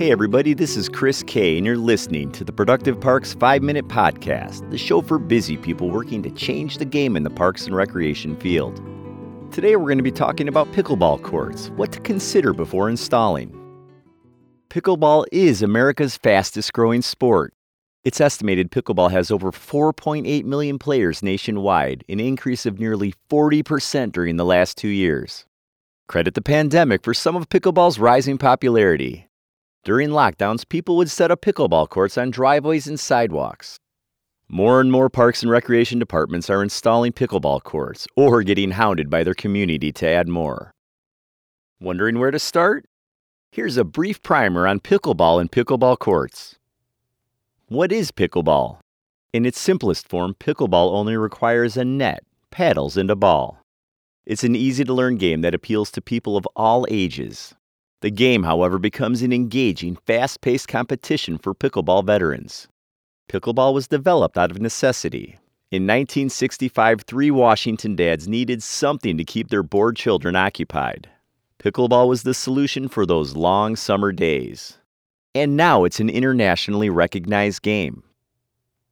Hey, everybody, this is Chris Kay, and you're listening to the Productive Parks 5 Minute Podcast, the show for busy people working to change the game in the parks and recreation field. Today, we're going to be talking about pickleball courts, what to consider before installing. Pickleball is America's fastest growing sport. It's estimated pickleball has over 4.8 million players nationwide, an increase of nearly 40% during the last two years. Credit the pandemic for some of pickleball's rising popularity. During lockdowns, people would set up pickleball courts on driveways and sidewalks. More and more parks and recreation departments are installing pickleball courts or getting hounded by their community to add more. Wondering where to start? Here's a brief primer on pickleball and pickleball courts. What is pickleball? In its simplest form, pickleball only requires a net, paddles, and a ball. It's an easy to learn game that appeals to people of all ages. The game, however, becomes an engaging, fast paced competition for pickleball veterans. Pickleball was developed out of necessity. In 1965, three Washington dads needed something to keep their bored children occupied. Pickleball was the solution for those long summer days. And now it's an internationally recognized game.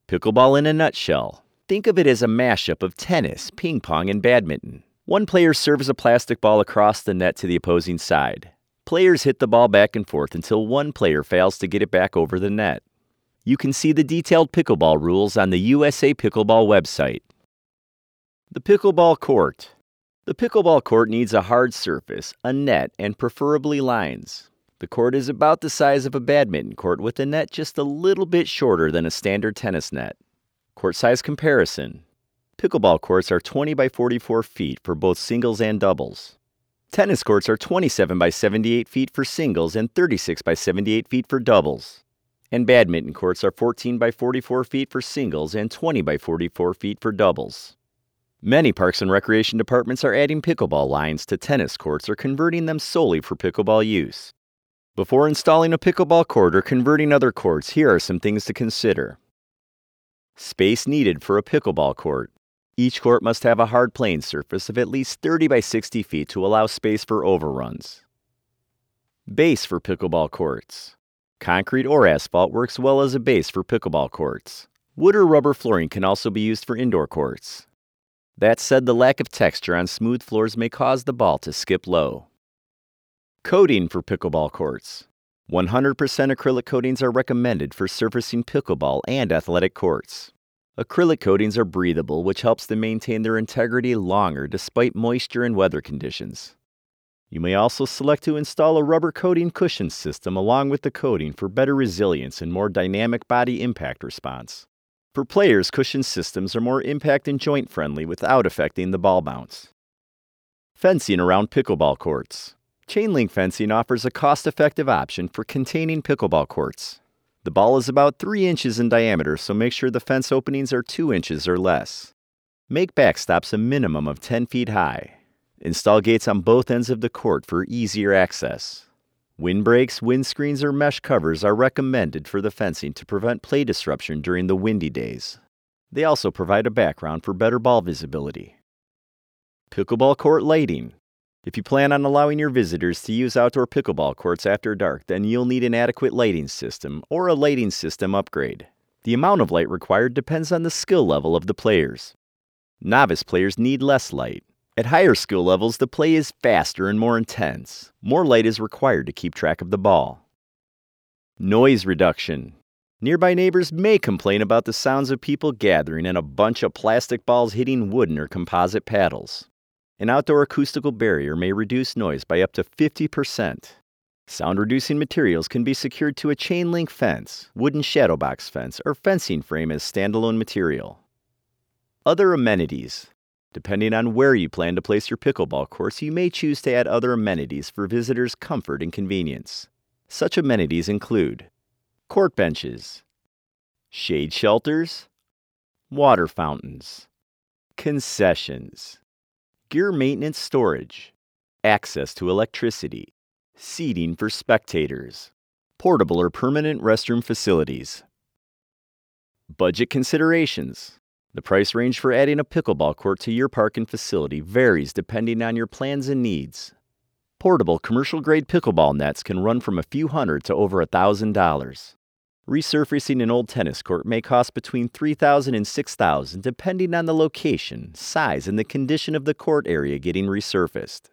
Pickleball in a nutshell. Think of it as a mashup of tennis, ping pong, and badminton. One player serves a plastic ball across the net to the opposing side. Players hit the ball back and forth until one player fails to get it back over the net. You can see the detailed pickleball rules on the USA Pickleball website. The pickleball court. The pickleball court needs a hard surface, a net, and preferably lines. The court is about the size of a badminton court with a net just a little bit shorter than a standard tennis net. Court size comparison. Pickleball courts are 20 by 44 feet for both singles and doubles. Tennis courts are 27 by 78 feet for singles and 36 by 78 feet for doubles. And badminton courts are 14 by 44 feet for singles and 20 by 44 feet for doubles. Many parks and recreation departments are adding pickleball lines to tennis courts or converting them solely for pickleball use. Before installing a pickleball court or converting other courts, here are some things to consider. Space needed for a pickleball court. Each court must have a hard playing surface of at least 30 by 60 feet to allow space for overruns. Base for pickleball courts. Concrete or asphalt works well as a base for pickleball courts. Wood or rubber flooring can also be used for indoor courts. That said, the lack of texture on smooth floors may cause the ball to skip low. Coating for pickleball courts. 100% acrylic coatings are recommended for surfacing pickleball and athletic courts. Acrylic coatings are breathable, which helps them maintain their integrity longer despite moisture and weather conditions. You may also select to install a rubber coating cushion system along with the coating for better resilience and more dynamic body impact response. For players, cushion systems are more impact and joint friendly without affecting the ball bounce. Fencing around pickleball courts. Chain link fencing offers a cost effective option for containing pickleball courts. The ball is about 3 inches in diameter, so make sure the fence openings are 2 inches or less. Make backstops a minimum of 10 feet high. Install gates on both ends of the court for easier access. Windbreaks, windscreens, or mesh covers are recommended for the fencing to prevent play disruption during the windy days. They also provide a background for better ball visibility. Pickleball court lighting. If you plan on allowing your visitors to use outdoor pickleball courts after dark, then you'll need an adequate lighting system or a lighting system upgrade. The amount of light required depends on the skill level of the players. Novice players need less light. At higher skill levels, the play is faster and more intense. More light is required to keep track of the ball. Noise reduction. Nearby neighbors may complain about the sounds of people gathering and a bunch of plastic balls hitting wooden or composite paddles. An outdoor acoustical barrier may reduce noise by up to 50%. Sound reducing materials can be secured to a chain link fence, wooden shadow box fence, or fencing frame as standalone material. Other amenities. Depending on where you plan to place your pickleball course, you may choose to add other amenities for visitors' comfort and convenience. Such amenities include court benches, shade shelters, water fountains, concessions, gear maintenance storage, access to electricity, seating for spectators, portable or permanent restroom facilities. Budget considerations. The price range for adding a pickleball court to your park and facility varies depending on your plans and needs. Portable commercial grade pickleball nets can run from a few hundred to over a thousand dollars. Resurfacing an old tennis court may cost between $3,000 and $6,000 depending on the location, size, and the condition of the court area getting resurfaced.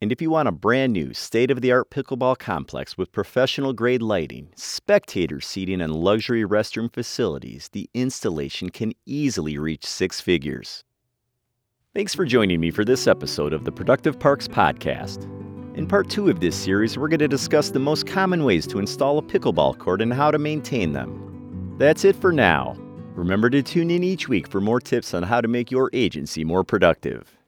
And if you want a brand new, state of the art pickleball complex with professional grade lighting, spectator seating, and luxury restroom facilities, the installation can easily reach six figures. Thanks for joining me for this episode of the Productive Parks Podcast. In part two of this series, we're going to discuss the most common ways to install a pickleball court and how to maintain them. That's it for now. Remember to tune in each week for more tips on how to make your agency more productive.